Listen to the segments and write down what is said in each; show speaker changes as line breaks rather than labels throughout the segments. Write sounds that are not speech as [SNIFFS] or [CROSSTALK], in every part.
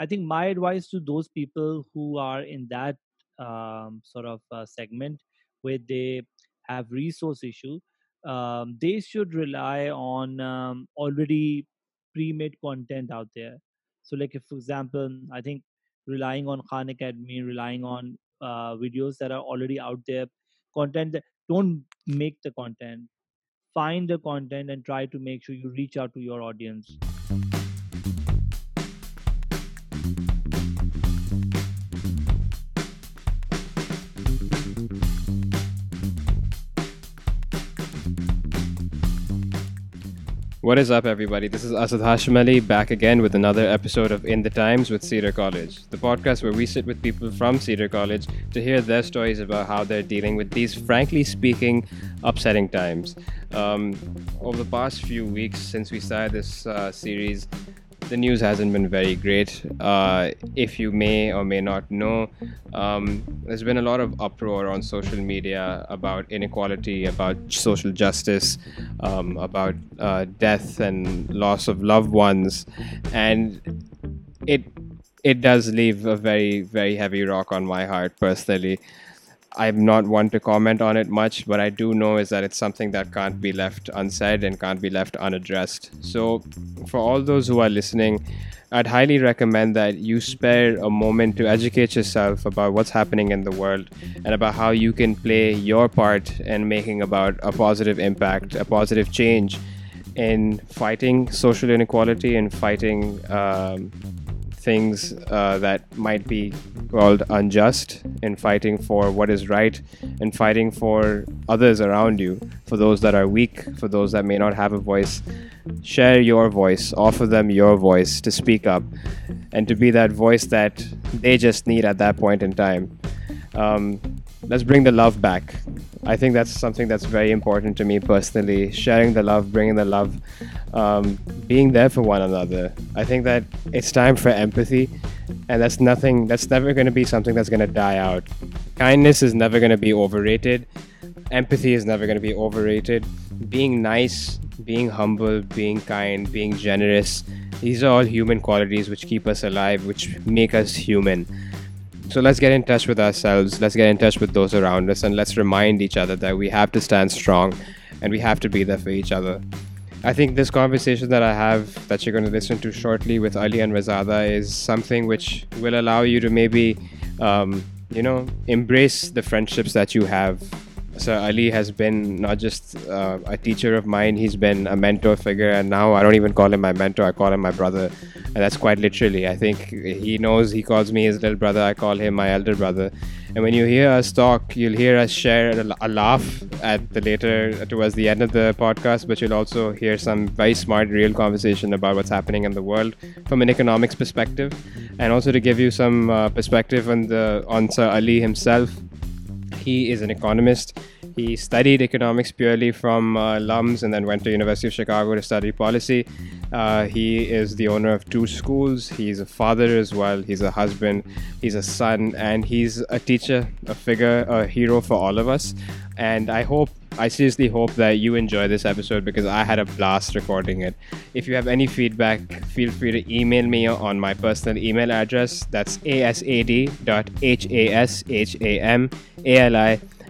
I think my advice to those people who are in that um, sort of uh, segment where they have resource issue, um, they should rely on um, already pre-made content out there. So, like if, for example, I think relying on Khan Academy, relying on uh, videos that are already out there, content that don't make the content, find the content and try to make sure you reach out to your audience.
What is up, everybody? This is Asad Hashim Ali back again with another episode of In the Times with Cedar College, the podcast where we sit with people from Cedar College to hear their stories about how they're dealing with these, frankly speaking, upsetting times. Um, over the past few weeks since we started this uh, series, the news hasn't been very great. Uh, if you may or may not know, um, there's been a lot of uproar on social media about inequality, about social justice, um, about uh, death and loss of loved ones, and it it does leave a very very heavy rock on my heart personally. I'm not one to comment on it much, but I do know is that it's something that can't be left unsaid and can't be left unaddressed. So, for all those who are listening, I'd highly recommend that you spare a moment to educate yourself about what's happening in the world and about how you can play your part in making about a positive impact, a positive change in fighting social inequality and fighting um, things uh, that might be called unjust in fighting for what is right and fighting for others around you, for those that are weak, for those that may not have a voice. Share your voice, offer them your voice to speak up and to be that voice that they just need at that point in time. Um, let's bring the love back. I think that's something that's very important to me personally. Sharing the love, bringing the love, um, being there for one another. I think that it's time for empathy, and that's nothing. That's never going to be something that's going to die out. Kindness is never going to be overrated. Empathy is never going to be overrated. Being nice, being humble, being kind, being generous. These are all human qualities which keep us alive, which make us human. So let's get in touch with ourselves, let's get in touch with those around us, and let's remind each other that we have to stand strong and we have to be there for each other. I think this conversation that I have that you're going to listen to shortly with Ali Anvarzada is something which will allow you to maybe, um, you know, embrace the friendships that you have so Ali has been not just uh, a teacher of mine, he's been a mentor figure, and now I don't even call him my mentor, I call him my brother. And that's quite literally. I think he knows he calls me his little brother, I call him my elder brother. And when you hear us talk, you'll hear us share a, laugh at the later, towards the end of the podcast, but you'll also hear some very smart, real conversation about what's happening in the world from an economics perspective, and also to give you some uh, perspective on the on Sir Ali himself he is an economist. He studied economics purely from uh, LUMS and then went to University of Chicago to study policy. Uh, he is the owner of two schools. He's a father as well. He's a husband. He's a son, and he's a teacher, a figure, a hero for all of us. And I hope I seriously hope that you enjoy this episode because I had a blast recording it. If you have any feedback, feel free to email me on my personal email address. That's asad.hashimali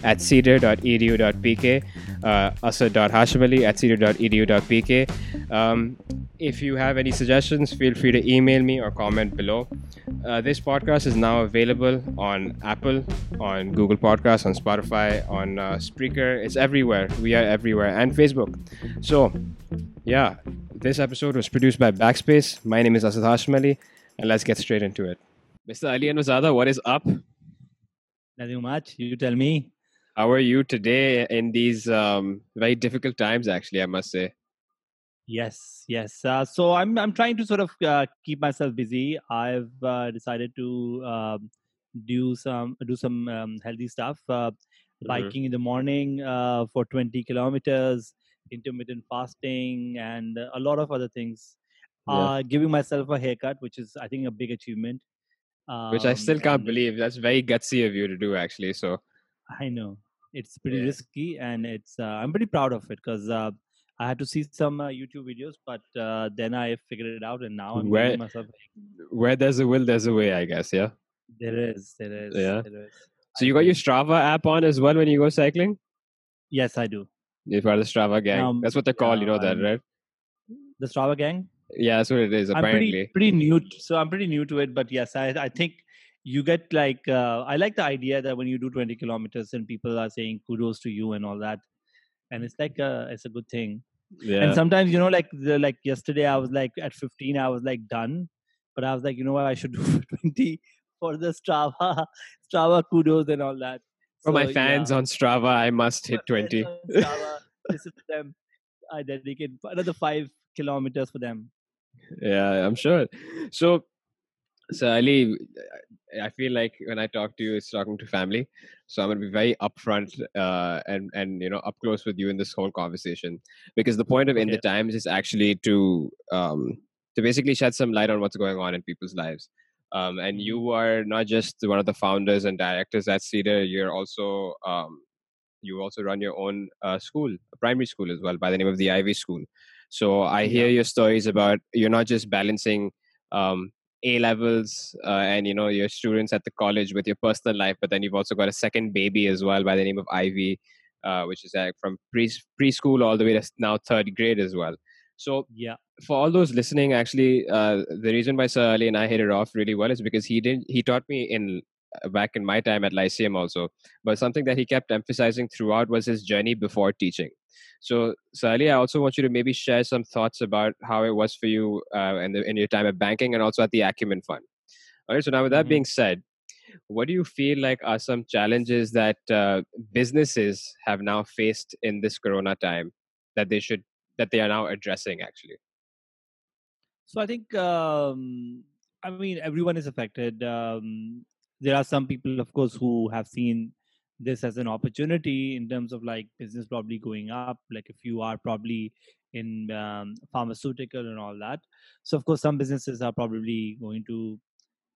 at cedar.edu.pk, uh, asad.hashimali at cedar.edu.pk. Um, if you have any suggestions, feel free to email me or comment below. Uh, this podcast is now available on Apple, on Google Podcasts, on Spotify, on uh, Spreaker. It's everywhere. We are everywhere, and Facebook. So, yeah, this episode was produced by Backspace. My name is Asad Hashim and let's get straight into it. Mr. Ali Anvarzada, what is up?
Nothing much. You tell me.
How are you today in these um, very difficult times? Actually, I must say.
Yes, yes. Uh, so I'm I'm trying to sort of uh, keep myself busy. I've uh, decided to um, do some do some um, healthy stuff. Uh, mm-hmm. Biking in the morning uh, for 20 kilometers, intermittent fasting, and a lot of other things. Yeah. Uh, giving myself a haircut, which is I think a big achievement.
Um, which I still can't believe. That's very gutsy of you to do, actually. So
I know it's pretty yeah. risky, and it's I'm pretty proud of it because I had to see some uh, YouTube videos, but uh, then I figured it out, and now I'm
Where-
myself.
Where there's a will, there's a way, I guess. Yeah.
There is, there is,
Yeah.
there is.
So
I
you got your. Strava app on as well when you go cycling?
Yes, I do.
You're part of the Strava gang.
Um,
that's what they call. You know that,
I'm-
right?
The Strava gang.
Yeah, that's what it is.
I'm
Apparently.
pretty pretty new, t- so I'm pretty new to it. But yes, I I think you get like uh, I like the idea that when you do 20 kilometers and people are saying kudos to you and all that, and it's like a it's a good thing.
yeah.
And sometimes you know like the, like yesterday I was like at 15 I was like done, but I was like you know what I should [LAUGHS] do 20 for the Strava Strava kudos and all that.
For my fans
yeah.
on Strava, I must hit 20.
on Strava, listen to them. I dedicate another five kilometers for them. [LAUGHS]
yeah, I'm sure. So, so Ali, I feel like when I talk to you, it's talking to family. So I'm gonna be very upfront uh, and and you know up close with you in this whole conversation because the point of In the Times is actually to um, to basically shed some light on what's going on in people's lives. Um, and
Mhm.
you are not just one of the founders and directors at Cedar. You're also um, you also run your own uh, school, a primary school as well, by the name of the Ivy School. So I hear
Yeah.
your stories about you're not just balancing um, A levels uh, and you know your students at the college with your personal life, but then you've also got a second baby as well by the name of Ivy, uh, which is uh, from pre preschool all the way to now third grade as well. So
Yeah.
for all those listening, actually, uh, the reason why Sir Ali and I hit it off really well is because he didn't. He taught me in back in my time at Lyceum also, but something that he kept emphasizing throughout was his journey before teaching. So, Ali, I also want you to maybe share some thoughts about how it was for you uh, in, the, in your time at banking and also at the Acumen Fund. All right. So now, with that
Mhm.
being said, what do you feel like are some challenges that uh, businesses have now faced in this Corona time that they should that they are now addressing actually?
So I think um, I mean everyone is affected. Um, there are some people, of course, who have seen this as an opportunity in terms of like business probably going up. Like if you are probably in um, pharmaceutical and all that. So of course, some businesses are probably going to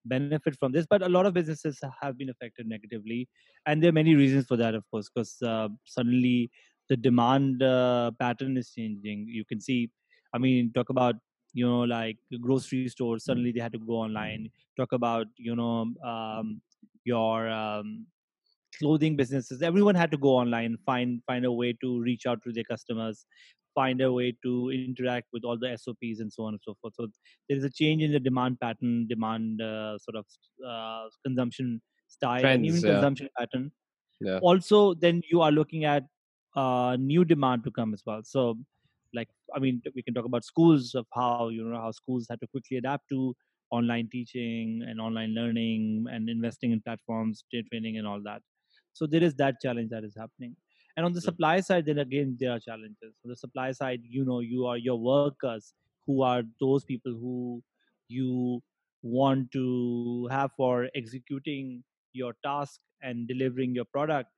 benefit from this, but a lot of businesses have been affected negatively, and there are many reasons for that, of course, because uh, suddenly the demand uh, pattern is changing. You can see, I mean, talk about you know like grocery stores suddenly they had to go online talk about you know um, your um, clothing businesses. Everyone had to go online find find a way to reach out to their customers find a way to interact with all the sops and so on and so forth. So there is a change in the demand pattern demand uh, sort of uh, consumption style and even
yeah.
consumption pattern.
Yeah.
also then you are looking at uh, new demand to come as well. So like i mean we can talk about schools of how you know how schools had to quickly adapt to online teaching and online learning and investing in platforms tra- training and all that. So there is that challenge that is happening. And on the supply side then again there are challenges. On the supply side you know you are your workers who are those people who you want to have for executing your task and delivering your product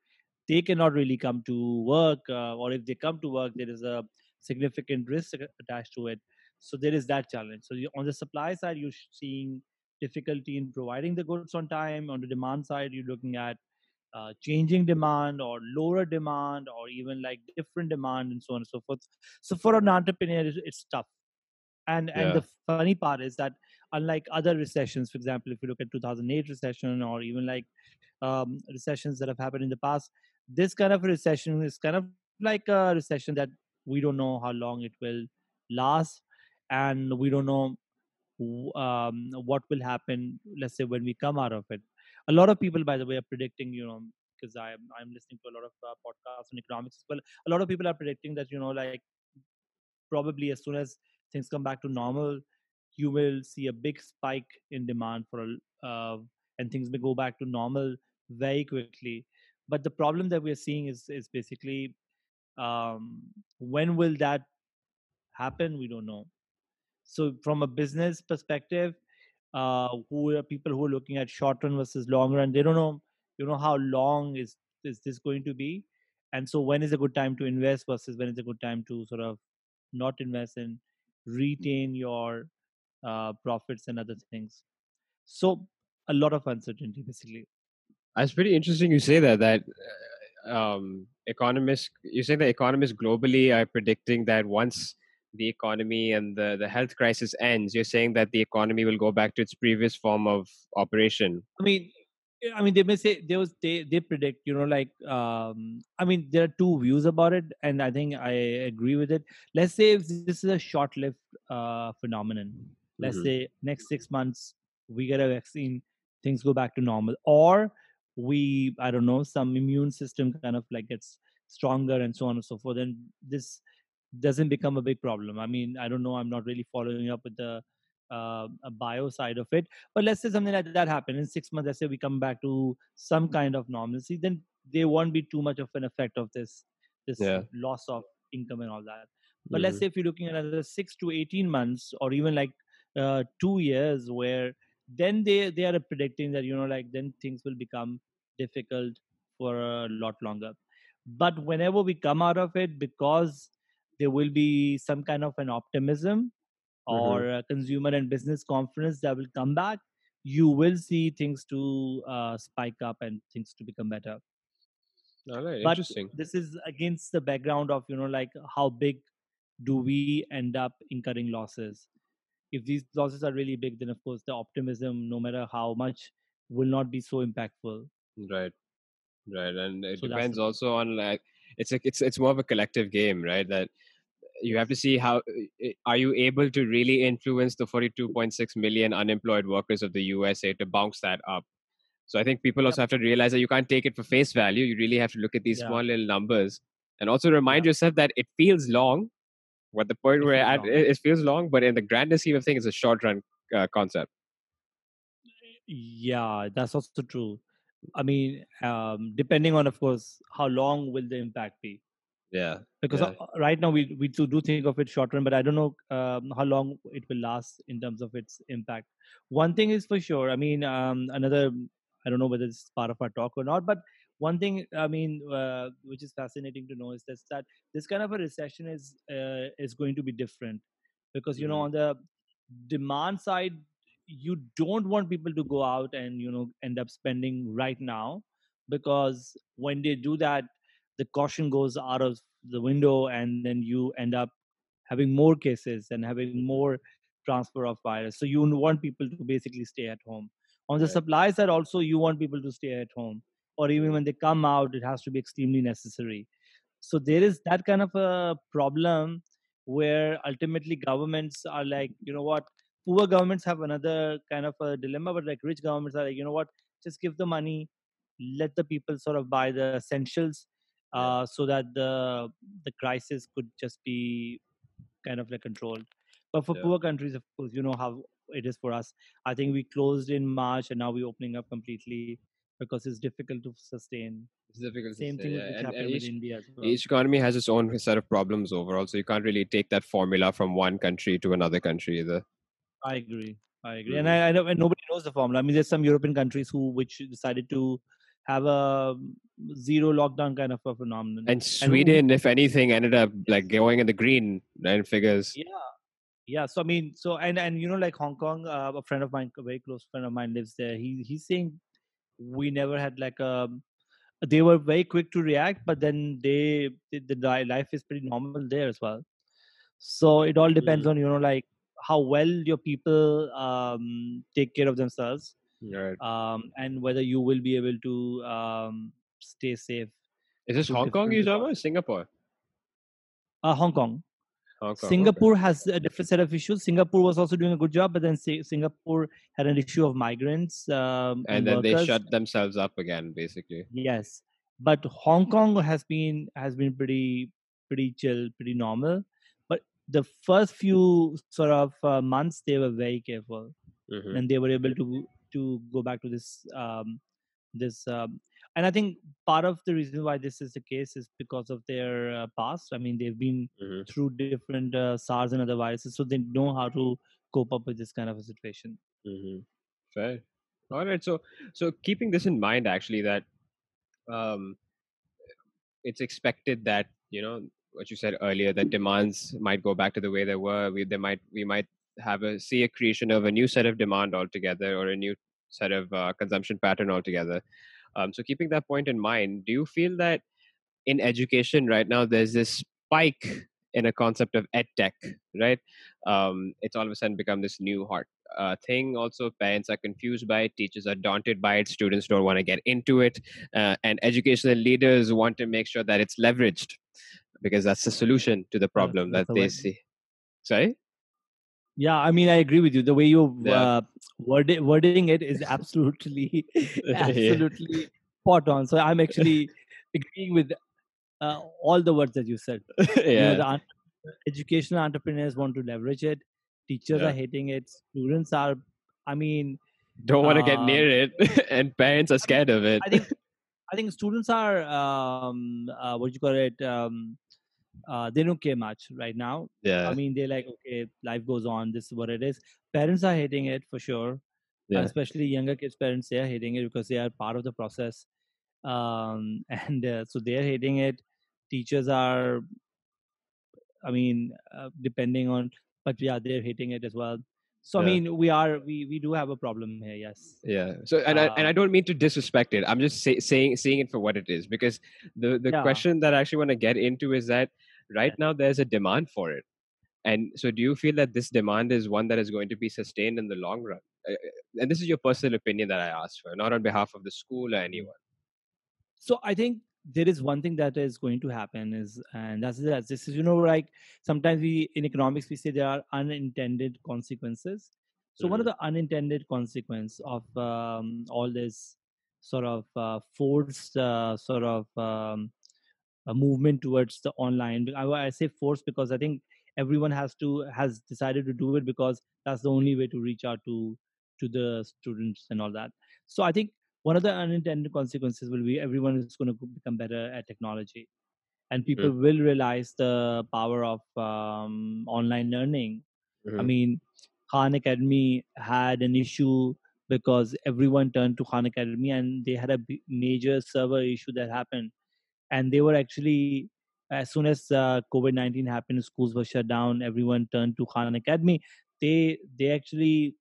they cannot really come to work uh, or if they come to work there is a significant risk attached to it. So there is that challenge. So you, on the supply side you're seeing difficulty in providing the goods on time. On the demand side you're looking at uh, changing demand or lower demand or even like different demand and so on and so forth. So for an entrepreneur it's, it's tough. And and the funny part is that unlike other recessions for example if you look at 2008 recession or even like um, recessions that have happened in the past this kind of a recession is kind of like a recession that we don't know how long it will last and we don't know um, what will happen let's say when we come out of it. A lot of people by the way are predicting you know because i'm i'm listening to a lot of uh, podcasts on economics well. A lot of people are predicting that you know like probably as soon as things come back to normal you will see a big spike in demand for uh, and things may go back to normal very quickly. But the problem that we're seeing is is basically um, when will that happen? We don't know. So from a business perspective uh, who are people who are looking at short run versus long run they don't know you know how long is is this going to be. And so when is a good time to invest versus when is a good time to sort of not invest and retain your uh, profits and other things. So a lot of uncertainty basically.
It's pretty interesting you say that. That uh, um, economists, you say the economists globally are predicting that once the economy and the, the health crisis ends, you're saying that the economy will go back to its previous form of operation.
I mean, I mean, they may say they was they they predict, you know, like um, I mean, there are two views about it, and I think I agree with it. Let's say if this is a short-lived uh, phenomenon. Let's
Mhm.
say next six months we get a vaccine, things go back to normal, or we I don't know some immune system kind of like gets stronger and so on and so forth. Then this doesn't become a big problem. I mean, I don't know. I'm not really following up with the uh, a bio side of it. But let's say something like that happen in six months. Let's say we come back to some kind of normalcy. Then there won't be too much of an effect of this this
Yeah.
loss of income and all that. But let's
Mhm.
say if you're looking at another six to eighteen months, or even like uh, two years, where then they they are predicting that you know like then things will become difficult for a lot longer. But whenever we come out of it, because there will be some kind of an optimism or a consumer and business confidence that will come back, you will see things to uh, spike up and things to become better.
All right,
But
interesting.
this is against the background of you know like how big do we end up incurring losses? If these losses are really big, then of course the optimism, no matter how much, will not be so impactful.
Right, right, and it
So
depends also on like it's a, it's it's more of a collective game, right? That you have to see how uh, are you able to really influence the 42.6 million unemployed workers of the USA to bounce that up. So I think people also have to realize that you can't take it for face value. You really have to look at these
Yeah.
small little numbers and also remind yourself that it feels long. What the point
feels
at, it, feels long, but in the grander scheme of things, it's a short run uh, concept.
Yeah, that's also true. I mean, um, depending on, of course, how long will the impact be?
Yeah,
Because
Yeah.
uh, right now we we do do think of it short run, but I don't know um, how long it will last in terms of its impact. One thing is for sure. I mean, um, another I don't know whether it's part of our talk or not, but one thing I mean, uh, which is fascinating to know is this, that this kind of a recession is uh, is going to be different because you know
Mhm.
on the demand side you don't want people to go out and you know end up spending right now because when they do that the caution goes out of the window and then you end up having more cases and having more transfer of virus so you want people to basically stay at home on the
Right.
supply side also you want people to stay at home or even when they come out it has to be extremely necessary. So there is that kind of a problem where ultimately governments are like you know what poor governments have another kind of a dilemma but like rich governments are like you know what? Just give the money let the people sort of buy the essentials uh, so that the the crisis could just be kind of like controlled. But for
Yeah.
poor countries of course you know how it is for us. I think we closed in march and now we're opening up completely because it's difficult to sustain
It's difficult to
same
say,
thing
yeah.
which
And, and each,
india as well
each economy has its own set of problems overall, so you can't really take that formula from one country to another country either.
I agree. I agree, and
Mhm.
I, I know and nobody knows the formula. I mean, there's some European countries who which decided to have a zero lockdown kind of a phenomenon.
And
who-
Sweden, if anything, ended up like going in the green and figures.
yeah, yeah. So I mean, so and and you know, like Hong Kong, uh, a friend of mine, a very close friend of mine, lives there. He he's saying we never had like a. They were very quick to react, but then they the, life is pretty normal there as well. So it all depends
Mhm.
on you know like how well your people um, take care of themselves
Right.
um, and whether you will be able to um, stay safe.
Is this Hong Kong you talking about? or. Singapore?
Uh, Hong Kong.
Okay.
Singapore has a different set of issues. Singapore was also doing a good job, but then Singapore had an issue of migrants um,
And then they
workers.
shut themselves up again, basically.
Yes, but Hong Kong has been has been pretty pretty chill, pretty normal. But the first few sort of uh, months, they were very careful.
Mhm.
and they were able to to go back to this um, this um, and i think part of the reason why this is the case is because of their uh, past i mean they've been
Mhm.
through different uh, sars and other viruses so they know how to cope up with this kind of a situation
Mm-hmm. Fair. All right. So, so keeping this in mind, actually, that um, it's expected that you know what you said earlier that demands might go back to the way they were. We they might we might have a see a creation of a new set of demand altogether or a new set of uh, consumption pattern altogether. Um, so, keeping that point in mind, do you feel that in education right now, there's this spike in a concept of ed tech, right? Um, it's all of a sudden become this new hot uh, thing. Also, parents are confused by it, teachers are daunted by it, students don't want to get into it, uh, and educational leaders want to make sure that it's leveraged because that's the solution to the problem
that's
that
the
they
way.
see. Sorry?
Yeah, I mean, I agree with you. The way you
Yeah.
uh, word wording it is absolutely, [LAUGHS]
Yeah.
absolutely spot on. So I'm actually agreeing with uh, all the words that you said. [LAUGHS] You know,
yeah.
the educational entrepreneurs want to leverage it. Teachers
Yeah.
are hating it. Students are. I mean,
Don't want to get
um,
near it, [LAUGHS] and parents are scared of it.
I think I think students are um, uh, what do you call it? Um, uh, they don't care much right now.
yeah.
I mean, they're like, okay, life goes on. This is what it is. Parents are hating it for sure.
Yeah.
Especially younger kids' parents, they are hating it because they are part of the process, um, [LAUGHS] and uh, so they are hating it. Teachers are, I mean, uh, depending on, but yeah, they're hating it as well. So I mean, we are we we do have a problem here. Yes.
Yeah. So, and I and I
Uh,
don't mean to disrespect it. I'm just say, saying seeing it for what it is because the the
Yeah.
question that I actually want to get into is that right now there's a demand for it, and so do you feel that this demand is one that is going to be sustained in the long run? Uh, uh, And this is your personal opinion that I asked for, not on behalf of the school or anyone.
so i think there is one thing that is going to happen is and that's that this is you know like sometimes we in economics we say there are unintended consequences. So one of the unintended consequence of um, all this sort of uh, forced uh, sort of um, a movement towards the online I, I say force because i think everyone has to has decided to do it because that's the only way to reach out to to the students and all that. So i think one of the unintended consequences will be everyone is going to become better at technology and people will realize the power of um, online learning. I
Mhm.
mean khan academy had an issue because everyone turned to khan academy and they had a major server issue that happened and they were actually as soon as uh, covid-19 happened schools were shut down everyone turned to khan academy. They they actually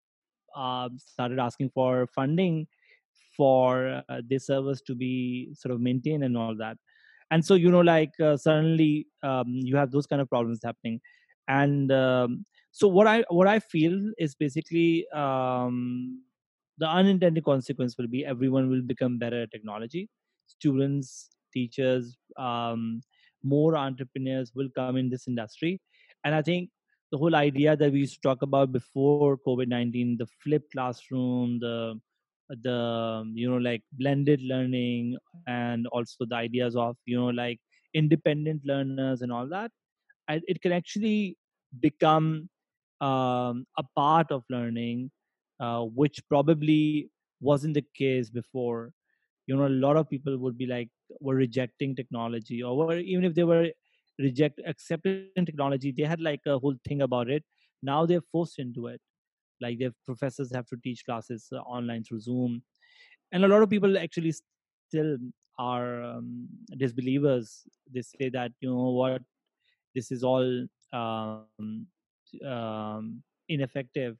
uh, started asking for funding for uh, their servers to be sort of maintained and all that. And so you know like uh, suddenly um, you have those kind of problems happening. And um, so what i what i feel is basically um, the unintended consequence will be everyone will become better at technology. Students teachers um, more entrepreneurs will come in this industry. And i think the whole idea that we used to talk about before covid-19 the flipped classroom the the you know like blended learning and also the ideas of you know like independent learners and all that and it can actually become um, a part of learning uh, which probably wasn't the case before you know a lot of people would be like were rejecting technology or were, even if they were reject accepting technology they had like a whole thing about it. Now they're forced into it. Like their professors have to teach classes uh, online through zoom. And a lot of people actually still are um, disbelievers. They say that you know what? This is all um, um, ineffective.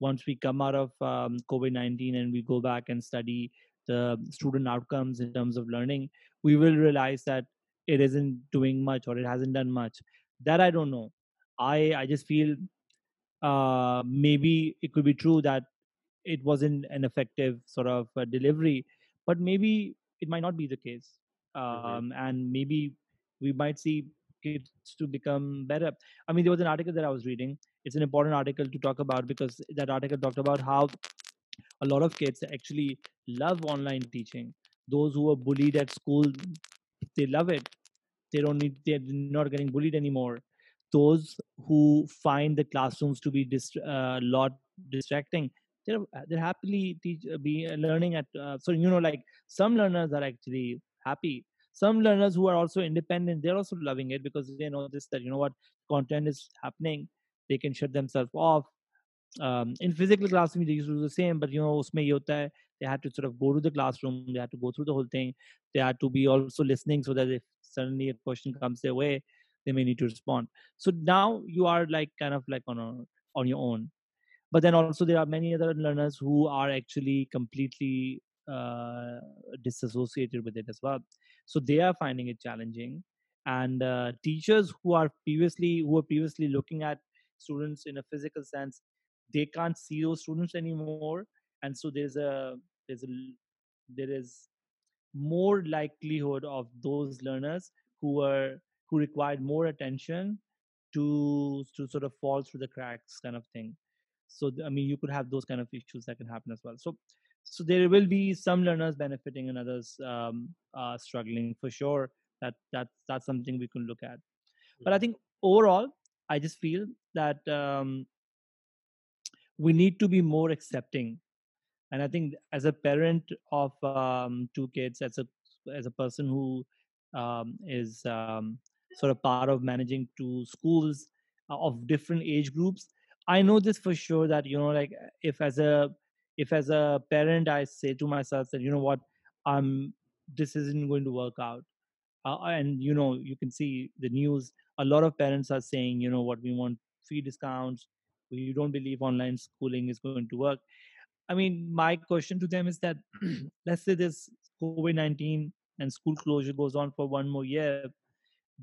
Once we come out of um, covid-19 and we go back and study the student outcomes in terms of learning we will realize that it isn't doing much or it hasn't done much. That i don't know. I i just feel uh, maybe it could be true that it wasn't an effective sort of uh, delivery but maybe it might not be the case um, and maybe we might see kids to become better. I mean there was an article that i was reading. It's an important article to talk about because that article talked about how a lot of kids actually love online teaching. Those who were bullied at school they love it. They don't need they're not getting bullied anymore. Those who find the classrooms to be dist- a lot distracting they're they're happily teach, uh, be uh, learning at uh, so you know like some learners are actually happy. Some learners who are also independent they're also loving it because they know this that you know what content is happening. They can shut themselves off um, in physical classroom they used to do the same but you know usme they had to sort of go to the classroom they had to go through the whole thing they had to be also listening so that if suddenly a question comes their way they may need to respond. So now you are like kind of like on a, on your own. But then also there are many other learners who are actually completely uh, disassociated with it as well. So they are finding it challenging. And uh, teachers who are previously who were previously looking at students in a physical sense they can't see those students anymore and so there's a there's a there is more likelihood of those learners who were who required more attention to to sort of fall through the cracks kind of thing. So i mean you could have those kind of issues that can happen as well. So so there will be some learners benefiting and others um, uh, struggling for sure. That that that's something we can look at. But i
Mm-hmm.
think overall i just feel that um, we need to be more accepting. And i think as a parent of um, two kids as a as a person who um, is um, sort of part of managing two schools uh, of different age groups i know this for sure that you know like if as a if as a parent i say to myself that you know what? Um this isn't going to work out. Uh, and you know you can see the news a lot of parents are saying you know what? We want free discounts we don't believe online schooling is going to work I mean, my question to them is that [CLEARS THROAT] let's say this COVID 19 and school closure goes on for one more year.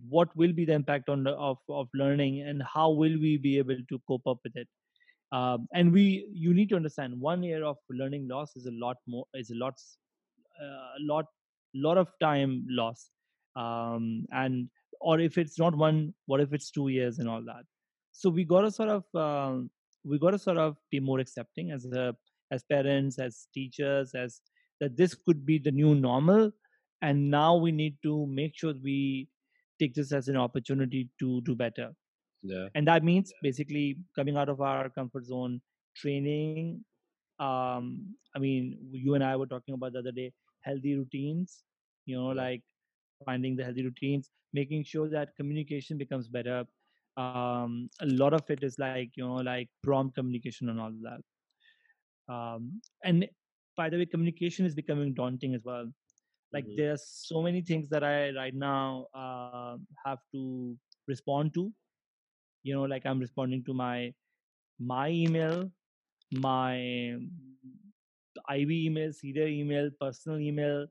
What will be the impact on of, of learning and how will we be able to cope up with it? Um, and we, you need to understand one year of learning loss is a lot more, is a lot, a lot, lot of time loss. Um, and, or if it's not one, what if it's two years and all that? So we got to sort of, um, we got to sort of be more accepting as a as parents as teachers as that this could be the new normal. And now we need to make sure we take this as an opportunity to do better.
Yeah.
and that means basically coming out of our comfort zone training um i mean you and i were talking about the other day healthy routines you know like finding the healthy routines making sure that communication becomes better um a lot of it is like you know like prompt communication and all that um, and by the way communication is becoming daunting as well like
Mhm.
there are so many things that i right now uh, have to respond to you know like i'm responding to my my email my Ivy email cedar email personal email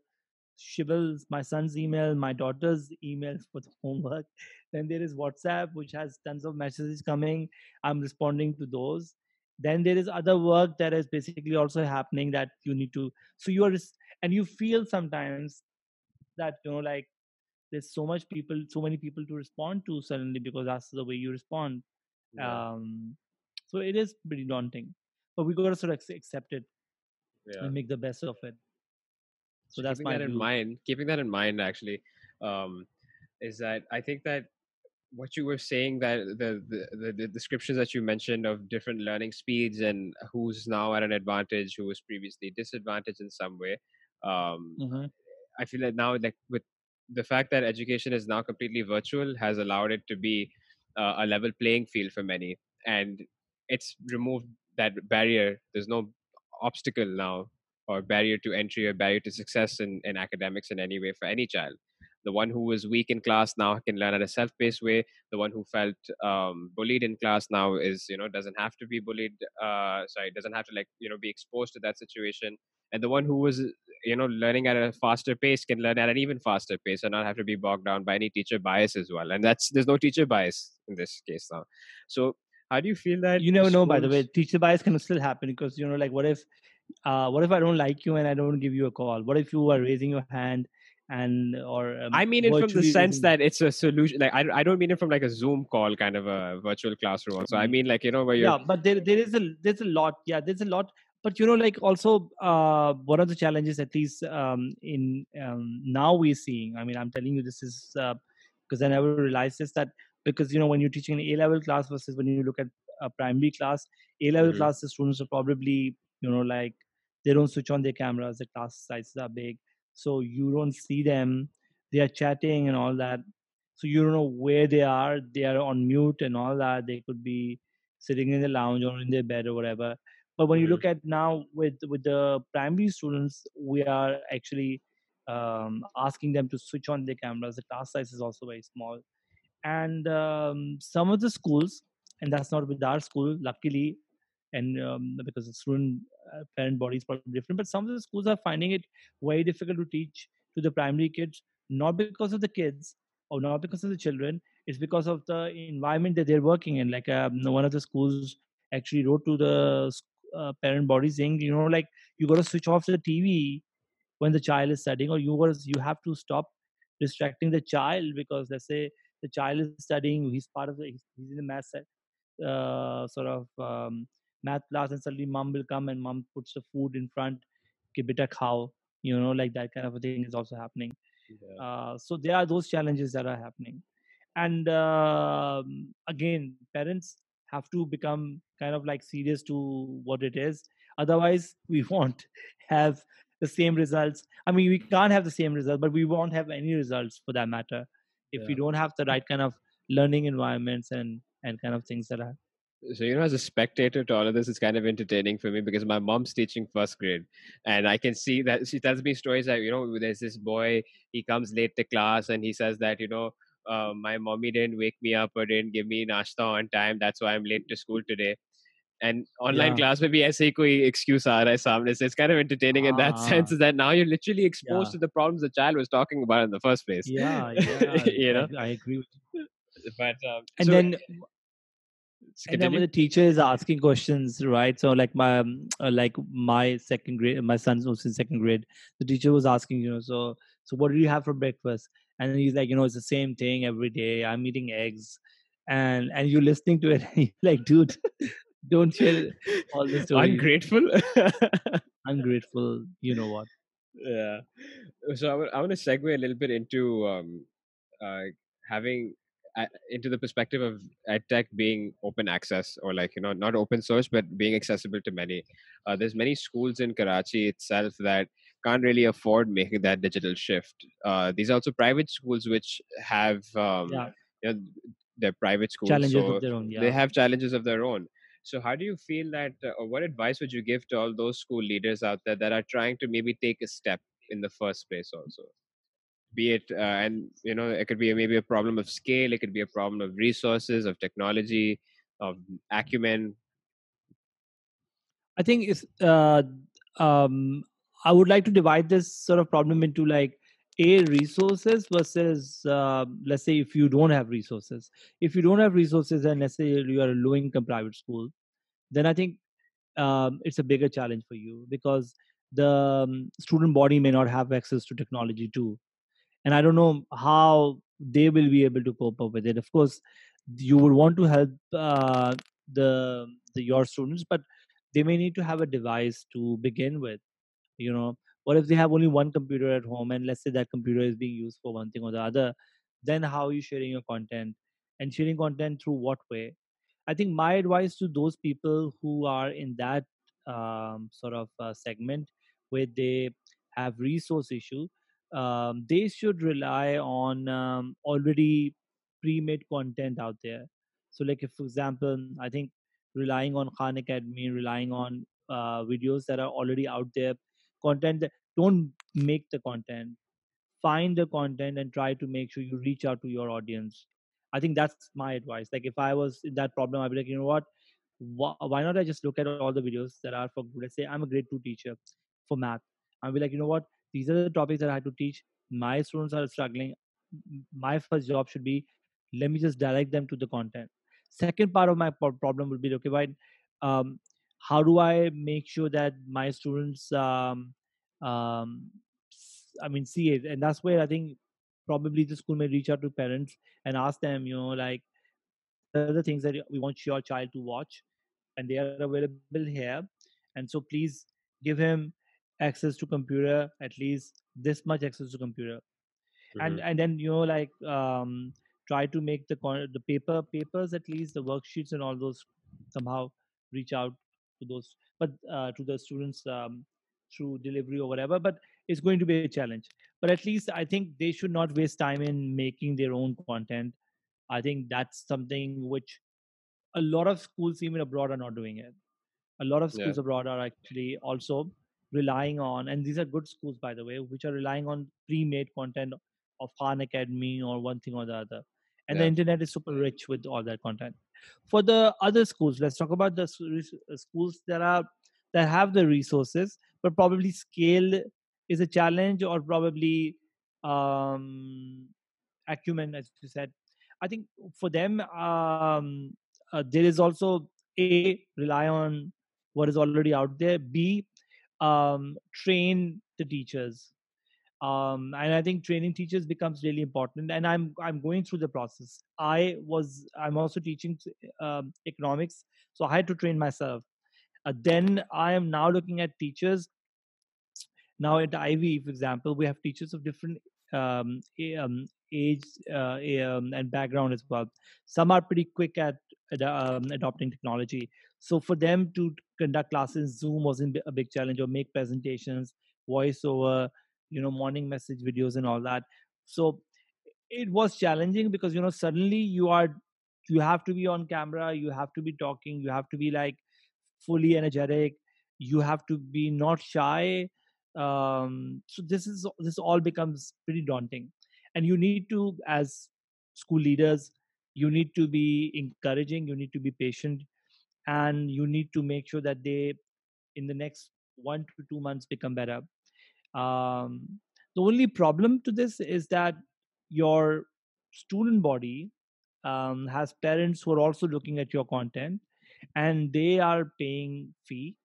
Shival's, my son's email, my daughter's email [LAUGHS] for the homework. Then there is WhatsApp, which has tons of messages coming. I'm responding to those. Then there is other work that is basically also happening that you need to. So you are, and you feel sometimes that you know, like there's so much people, so many people to respond to suddenly because that's the way you respond.
Yeah.
Um, so it is pretty daunting, but we got to sort of accept it
yeah.
and make the best of it. So
So
that's
keeping
my
that in
view.
mind, keeping that in mind, actually, um, is that I think that what you were saying that the, the the descriptions that you mentioned of different learning speeds and who's now at an advantage, who was previously disadvantaged in some way. Um,
Mhm.
I feel that now, like with the fact that education is now completely virtual, has allowed it to be uh, a level playing field for many, and it's removed that barrier. There's no obstacle now, or barrier to entry, or barrier to success in, in academics in any way for any child. The one who was weak in class now can learn at a self-paced way. The one who felt um, bullied in class now is, you know, doesn't have to be bullied. Uh, sorry, doesn't have to like, you know, be exposed to that situation. And the one who was you know learning at a faster pace can learn at an even faster pace and not have to be bogged down by any teacher bias as well and that's there's no teacher bias in this case now so how do you feel that
you never know by the way teacher bias can still happen because you know like what if uh what if i don't like you and i don't give you a call what if you are raising your hand and or um,
I mean it from the sense that it's a solution. Like I, I don't mean it from like a Zoom call kind of a virtual classroom. Also, I
Mhm.
mean like you know where you're
yeah but there there is a there's a lot yeah there's a lot but you know like also uh one of the challenges at least um in um now we're seeing i mean i'm telling you this is uh because i never realized this that because you know when you're teaching an a level class versus when you look at a primary class a level
Mhm.
class the students are probably you know like they don't switch on their cameras the class sizes are big so you don't see them they are chatting and all that. So you don't know where they are they are on mute and all that they could be sitting in the lounge or in their bed or whatever. But when you
Mhm.
look at now with with the primary students we are actually um, asking them to switch on their cameras. The class size is also very small. And um, some of the schools and that's not with our school luckily and um, because the student uh, parent body is probably different but some of the schools are finding it very difficult to teach to the primary kids not because of the kids or not because of the children it's because of the environment that they're working in. Like um, one of the schools actually wrote to the uh, parent body saying you know like you got to switch off the tv when the child is studying or you got you have to stop distracting the child because let's say the child is studying he's part of the he's, in the math set uh, sort of um, math class and suddenly mom will come and mom puts the food in front ke beta khao you know like that kind of a thing is also happening.
Yeah.
uh, so there are those challenges that are happening. And um again parents have to become kind of like serious to what it is. Otherwise [LAUGHS] we won't have the same results. I mean we can't have the same result but we won't have any results for that matter if we don't have the right kind of learning environments and and kind of things that are
So you know, as a spectator to all of this, it's kind of entertaining for me because my mom's teaching first grade, and I can see that she tells me stories that you know, there's this boy he comes late to class and he says that you know. Uh, my mommy didn't wake me up or didn't give me nashta on time. That's why I'm late to school today. And online
Yeah.
class में भी ऐसे ही कोई excuse आ रहा है सामने से. It's kind of entertaining in that [LAUGHS]
Ah.
sense is that now you're literally exposed
Yeah.
to the problems the child was talking about in the first place.
yeah yeah [LAUGHS]
you know.
I, I agree with you
But um,
and
so-
then and then when the teacher is asking questions right so like my um, uh, like my second grade my son's also in second grade the teacher was asking you know so so what do you have for breakfast? And he's like you know it's the same thing every day i'm eating eggs. And and you're listening to it [LAUGHS] and you're like dude [LAUGHS] don't share all the stories
ungrateful. [LAUGHS]
ungrateful you know what?
Yeah. So I wa- I want to segue a little bit into um, uh, having into the perspective of edtech being open access or like you know not open source but being accessible to many. Uh, there's many schools in Karachi itself that can't really afford making that digital shift. Uh, these are also private schools which have um,
Yeah.
you know, they're private schools.
challenges
so
of their own yeah
they have challenges of their own. So, how do you feel that, uh, or what advice would you give to all those school leaders out there that are trying to maybe take a step in the first place, also? Be it, uh, and you know, it could be maybe a problem of scale, it could be a problem of resources, of technology, of acumen.
I think it's uh, um, I would like to divide this sort of problem into like a resources versus uh, let's say if you don't have resources. If you don't have resources and let's say you are a low income private school, then I think um, it's a bigger challenge for you because the um, student body may not have access to technology too, and I don't know how they will be able to cope up with it. Of course, you would want to help uh, the, the your students, but they may need to have a device to begin with you know. What if they have only one computer at home and let's say that computer is being used for one thing or the other then how are you sharing your content? And sharing content through what way? I think my advice to those people who are in that um, sort of uh, segment where they have resource issue um, they should rely on um, already pre-made content out there. So like if for example i think relying on khan academy relying on uh, videos that are already out there content that don't make the content. Find the content and try to make sure you reach out to your audience. I think that's my advice. Like if i was in that problem i'd be like you know what? Why, not i just look at all the videos that are for let's say i'm a grade 2 teacher for math. I'll be like you know what these are the topics that i had to teach. My students are struggling. My first job should be let me just direct them to the content. Second part of my problem would be okay why, um, how do i make sure that my students um, um, i mean see it? And that's where i think probably the school may reach out to parents and ask them you know like are the things that we want your child to watch? And they are available here. And so please give him access to computer at least this much access to computer and
Mhm.
and then you know like um try to make the the paper papers at least the worksheets and all those somehow reach out to those but uh, to the students um, through delivery or whatever but it's going to be a challenge but at least i think they should not waste time in making their own content i think that's something which a lot of schools even abroad are not doing it a lot of
Yeah.
schools abroad are actually also relying on and these are good schools by the way which are relying on pre-made content of khan academy or one thing or the other. And the internet is super rich with all that content. For the other schools let's talk about the uh, schools that are that have the resources but probably scale is a challenge or probably um acumen as you said. I think for them um uh, there is also a rely on what is already out there b um train the teachers. Um, and i think training teachers becomes really important and i'm i'm going through the process. I was i'm also teaching um, economics so i had to train myself. Uh, then i am now looking at teachers. Now at ivy for example we have teachers of different um, um, age uh, um, and background as well. Some are pretty quick at um, adopting technology. So for them to conduct classes zoom wasn't a big challenge or make presentations voiceover you know morning message videos and all that. So it was challenging because you know suddenly you are you have to be on camera you have to be talking you have to be like fully energetic you have to be not shy um, so this is this all becomes pretty daunting. And you need to as school leaders you need to be encouraging you need to be patient and you need to make sure that they in the next one to two months become better. Um, the only problem to this is that your student body um, has parents who are also looking at your content and they are paying fee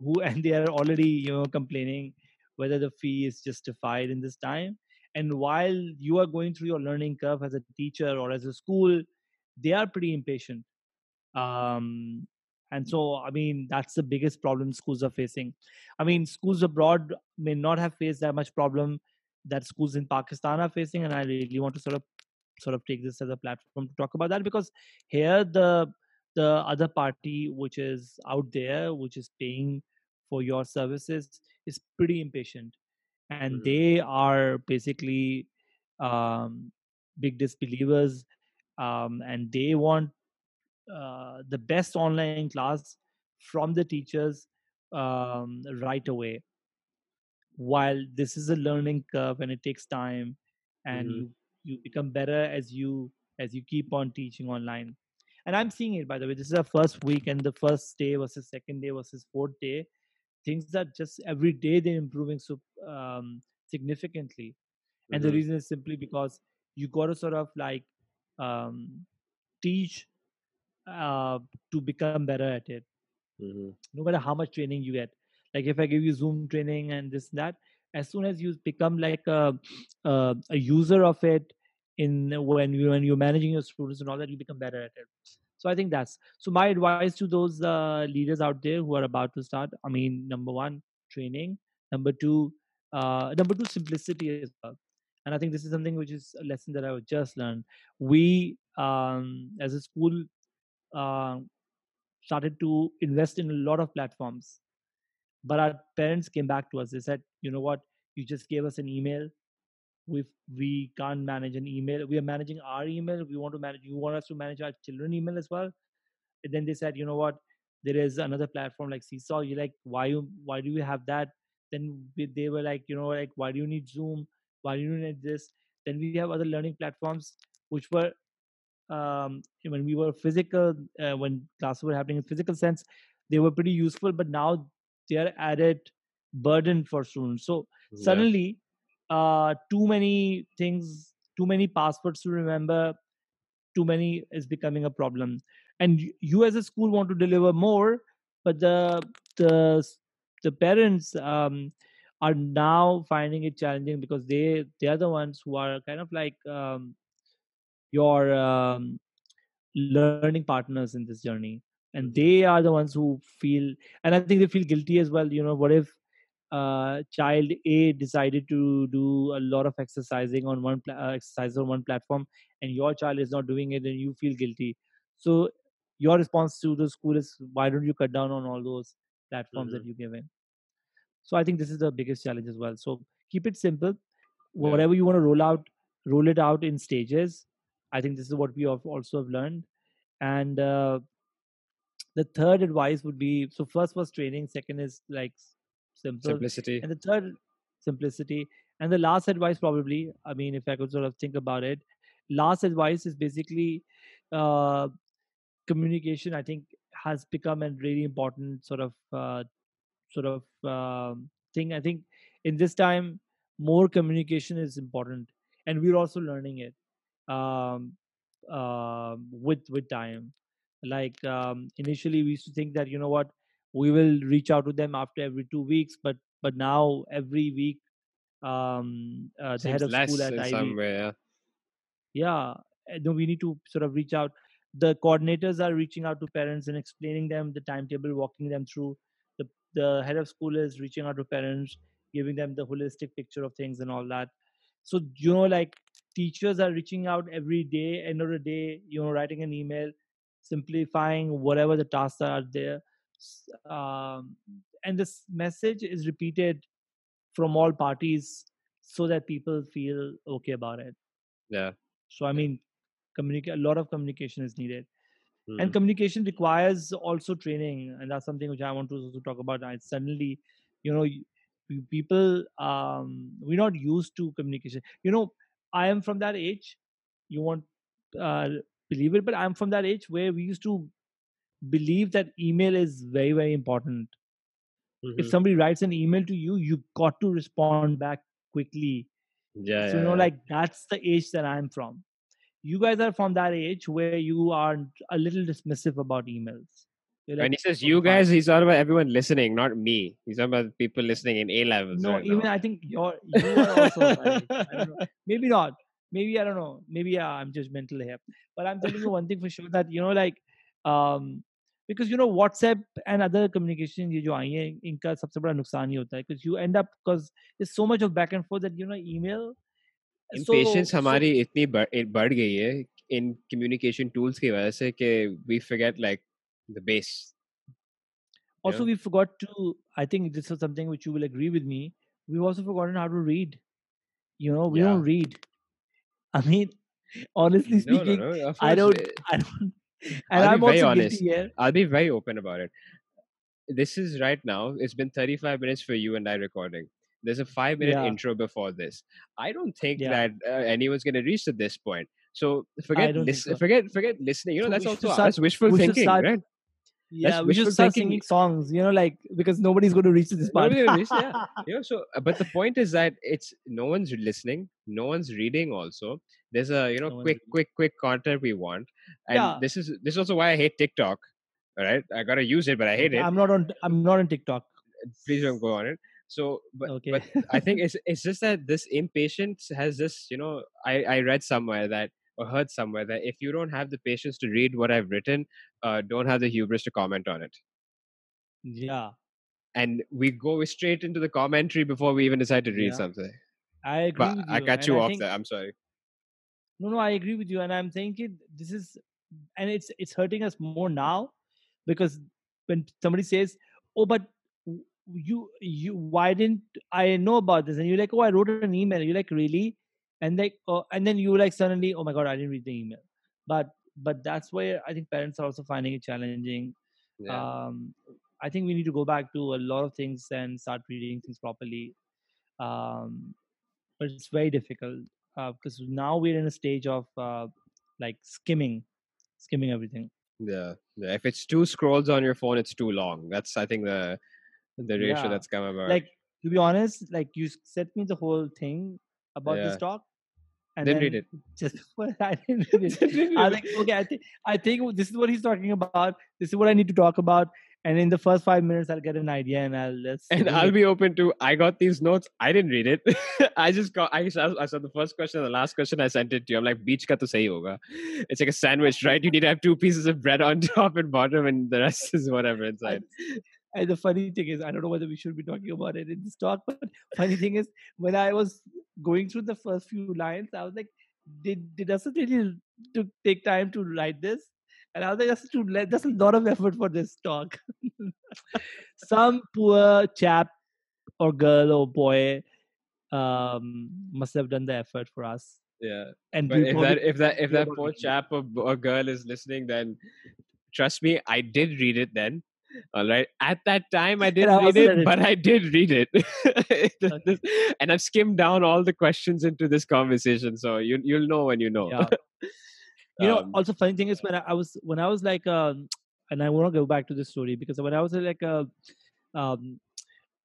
who [LAUGHS] and they are already you know complaining whether the fee is justified in this time and while you are going through your learning curve as a teacher or as a school they are pretty impatient um, and so, I mean, that's the biggest problem schools are facing. I mean, schools abroad may not have faced that much problem that schools in Pakistan are facing, and I really want to sort of sort of take this as a platform to talk about that because here the the other party which is out there which is paying for your services is pretty impatient and mm-hmm. they are basically um, big disbelievers um, and they want uh, the best online class from the teachers um, right away while this is a learning curve and it takes time and mm-hmm. you you become better as you as you keep on teaching online and i'm seeing it by the way this is our first week and the first day versus second day versus fourth day things that just every day they're improving so um, significantly mm-hmm. and the mm-hmm. reason is simply because you got to sort of like um, teach uh, to become better at it mm-hmm. no matter how much training you get like if i give you zoom training and this and that as soon as you become like a, [SNIFFS] a, a user of it in when you when you're managing your students and all that you become better at it so i think that's so my advice to those uh, leaders out there who are about to start i mean number one training. Number two uh, number two simplicity as well. And i think this is something which is a lesson that i just learned. We um, as a school uh, started to invest in a lot of platforms but our parents came back to us. They said you know what? You just gave us an email we we can't manage an email. We are managing our email. We want to manage you want us to manage our children email as well. And then they said you know what? There is another platform like seesaw. You like why you why do you have that? Then we, they were like you know like why do you need zoom? Why do you need this? Then we have other learning platforms which were um, when we were physical, uh, when classes were happening in physical sense, they were pretty useful. But now they are added burden for students. So yeah. suddenly, uh, too many things, too many passwords to remember, too many is becoming a problem. And you, you as a school want to deliver more, but the the the parents um, are now finding it challenging because they they are the ones who are kind of like um, your um, learning partners in this journey and mm-hmm. they are the ones who feel and i think they feel guilty as well you know what if uh, child a decided to do a lot of exercising on one pla- uh, exercise on one platform and your child is not doing it and you feel guilty. So your response to the school is why don't you cut down on all those platforms mm-hmm. that you give in? So i think this is the biggest challenge as well. So keep it simple. Whatever you want to roll out roll it out in stages. I think this is what we have also have learned. And uh, the third advice would be so first was training, second is like simple.
Simplicity,
and the third simplicity, and the last advice probably. I mean, if I could sort of think about it, last advice is basically uh, communication i think has become a really important sort of uh, sort of um, thing. I think in this time more communication is important and we're also learning it um, uh, with with time. Like um, initially we used to think that you know what we will reach out to them after every two weeks but but now every week um uh, the head of school at Ivy.
Yeah.
yeah uh, no we need to sort of reach out the coordinators are reaching out to parents and explaining them the timetable walking them through the the head of school is reaching out to parents giving them the holistic picture of things and all that so you know like teachers are reaching out every day end of the day you know writing an email simplifying whatever the tasks are there um, and this message is repeated from all parties so that people feel okay about it.
Yeah.
so i mean communicate a lot of communication is needed.
Hmm.
and communication requires also training and that's something which i want to also talk about. I suddenly you know people um we're not used to communication. You know i am from that age you won't uh, believe it but i'm from that age where we used to believe that email is very very important
Mhm.
if somebody writes an email to you you got to respond back quickly
yeah,
so you know
yeah.
like that's the age that i'm from you guys are from that age where you are a little dismissive about emails
when he says you guys, he's talking about everyone listening, not me. He's talking about people listening in A levels.
no
right
even
now.
i think you're you are also that age. I don't know. [LAUGHS] maybe not maybe i don't know maybe yeah, i'm judgmental here but i'm telling you one thing for sure that you know like um because you know whatsapp and other communication ये जो आई है इनका सबसे बड़ा नुकसान ही होता है because you end up because there's so much of back and forth that you know email so,
Impatience
so
हमारी इतनी बढ़ इ- बढ़ गई है in communication tools की वजह से कि we forget like the base. you
also
know?
we forgot to i think this is something which you will agree with me we've also forgotten how to read you know we
Yeah.
don't read i mean [LAUGHS] honestly
No, no,
speaking
no. Of
i
course,
don't
eh,
i don't [LAUGHS]
I'll be
i'm
very
also
honest. I'll be very open about it. This is right now. It's been 35 minutes for you and I recording. There's a five minute
Yeah.
intro before this. I don't think
Yeah.
that uh, anyone's going to reach to this point. So forget lis-
so.
forget forget listening. You know
So
that's also
start-
us wishful thinking,
start-
right?
Yeah we should
wishful
start
thinking.
singing songs you know like because nobody's going to reach to this part
reach, yeah. [LAUGHS] You know, so uh, but the point is that it's no one's listening, no one's reading. Also, there's a you know
No
quick, quick, quick content we want, and
Yeah.
this is this is also why I hate TikTok. All right, I gotta use it, but I hate it.
i'm not on i'm not on tiktok
Please don't go on it. So, but
okay
but I think [LAUGHS] it's it's just that this impatience has this. You know, I I read somewhere that or heard somewhere that if you don't have the patience to read what I've written, uh, don't have the hubris to comment on it.
yeah
And we go straight into the commentary before we even decide to read
Yeah.
something.
i agree
But I cut
and
you
I
off
think,
there. I'm sorry.
no no i agree with you and i'm thinking this is and it's it's hurting us more now because when somebody says oh but you you why didn't i know about this and you're like oh i wrote an email you're like really and like oh, and then you like suddenly oh my god i didn't read the email but but that's where i think parents are also finding it challenging
Yeah.
um i think we need to go back to a lot of things and start reading things properly um but it's very difficult uh, because now we're in a stage of uh, like skimming skimming everything
yeah. Yeah. If it's two scrolls on your phone, it's too long. That's I think the the ratio
Yeah.
that's come about.
like to be honest like you sent me the whole thing about
Yeah.
this talk and
Didn't read it.
just [LAUGHS] before i didn't [LAUGHS] read it I was like, okay, I think I think this is what he's talking about. This is what I need to talk about. And in the first five minutes, I'll get an idea and I'll let's.
and I'll
it.
be open to. I got these notes. I didn't read it. [LAUGHS] I just got. I saw, I saw the first question the last question. I sent it to you. I'm like, beach ka to sahi hoga. It's like a sandwich, right? You need to have two pieces of bread on top and bottom, and the rest is whatever inside.
And the funny thing is, I don't know whether we should be talking about it in this talk, but [LAUGHS] funny thing is, when I was going through the first few lines, I was like, did did Asad really to take time to write this? And I was like, that's too that's a lot of effort for this talk. [LAUGHS] Some poor chap or girl or boy um, must have done the effort for us.
Yeah.
And
But if that if that if that poor chap or, or girl is listening, then trust me, I did read it then. All right. At that time, I [LAUGHS] didn't read it, but I did read it, [LAUGHS] and I've skimmed down all the questions into this conversation, so you you'll know when you know.
Yeah. [LAUGHS] you know
Um,
also funny thing is when I, I was when i was like um and i want to go back to this story because when i was like a um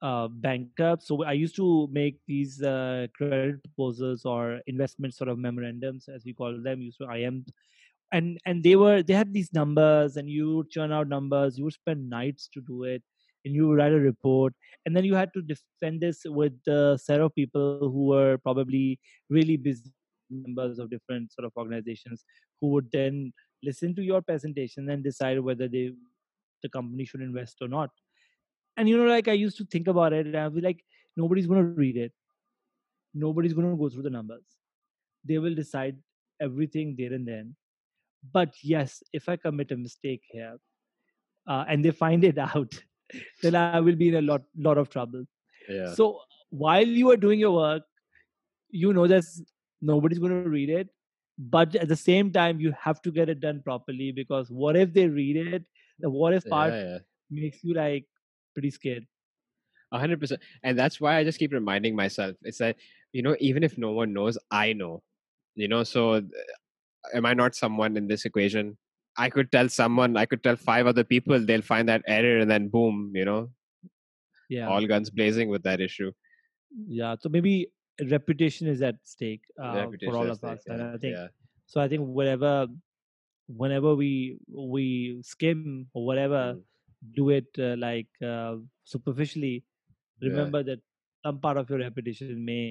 uh banker so i used to make these uh credit proposals or investment sort of memorandums as we call them used to im and and they were they had these numbers and you churn out numbers you would spend nights to do it and you write a report and then you had to defend this with a set of people who were probably really busy members of different sort of organizations who would then listen to your presentation and decide whether they the company should invest or not. And you know like i used to think about it and i'd be like nobody's going to read it. Nobody's going to go through the numbers. They will decide everything there and then but yes if i commit a mistake here uh, and they find it [LAUGHS] out then i will be in a lot lot of trouble
yeah.
so while you are doing your work you know that nobody's going to read it but at the same time you have to get it done properly because what if they read it the what if part
yeah, yeah.
makes you like pretty scared
A hundred percent, and that's why I just keep reminding myself. It's that you know, even if no one knows, I know. You know, so am I not someone in this equation? I could tell someone, I could tell five other people, they'll find that error, and then boom, you know,
yeah
all guns blazing with that issue.
yeah so maybe reputation is at stake uh, for all of us
stake,
and
yeah,
i think
yeah,
so i think whatever whenever we we skim or whatever
Mm.
do it uh, like uh, superficially
Yeah.
remember that some part of your reputation may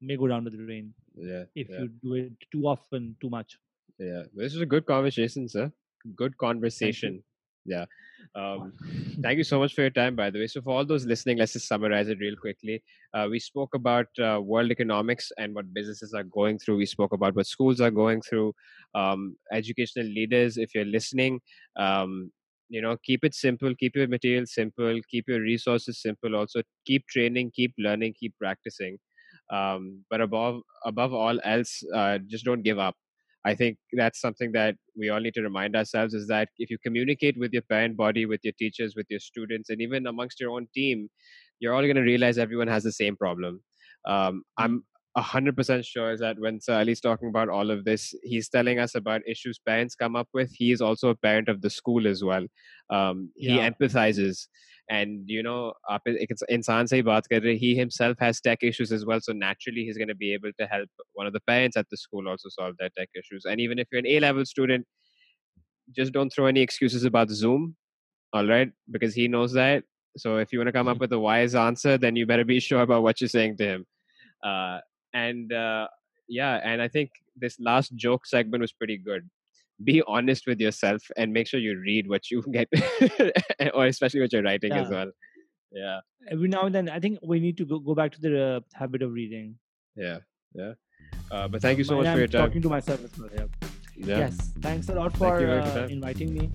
may go down to the drain
yeah,
if
yeah,
you do it too often too much
yeah. This was a good conversation, sir. Good conversation. Yeah. Um, [LAUGHS] Thank you so much for your time, by the way. So, for all those listening, let's just summarize it real quickly. Uh, we spoke about uh, world economics and what businesses are going through. We spoke about what schools are going through. Um, educational leaders, if you're listening, um, you know, keep it simple, keep your material simple, keep your resources simple. Also, keep training, keep learning, keep practicing. Um, but above above all else, uh, just don't give up. I think that's something that we all need to remind ourselves is that if you communicate with your parent body, with your teachers, with your students, and even amongst your own team, you're all going to realize everyone has the same problem. Um, I'm a hundred percent sure is that when Sir Ali's talking about all of this, he's telling us about issues parents come up with. He is also a parent of the school as well. Um, he
Yeah.
empathizes, and you know in insaan se he himself has tech issues as well so naturally he's going to be able to help one of the parents at the school also solve their tech issues. And even if you're an a level student just don't throw any excuses about zoom all right because he knows that. So if you want to come up mm-hmm. with a wise answer then you better be [LAUGHS] sure about what you're saying to him. Uh, and uh, yeah and i think this last joke segment was pretty good. Be honest with yourself and make sure you read what you [LAUGHS] get, or especially what you're writing as well. Yeah,
every now and then i think we need to go, go back to the uh, habit of reading
yeah, yeah. Uh, but thank you so much
I'm
for your time.
talking to myself as well yeah.
Yeah,
yes thanks a lot for
you very for
uh, inviting me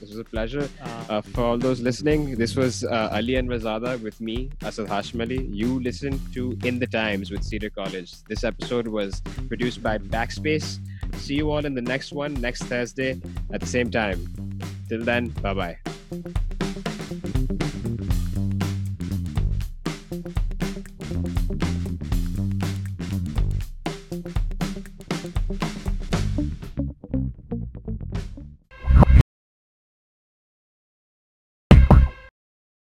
this was a pleasure.
uh,
Uh, for all those listening, this was uh, Ali Anvarzada with me, Asad Hashimali. You listened to In the Times with Cedar College. This episode was produced by Backspace. See you all in the next one next Thursday at the same time. Till then, bye bye.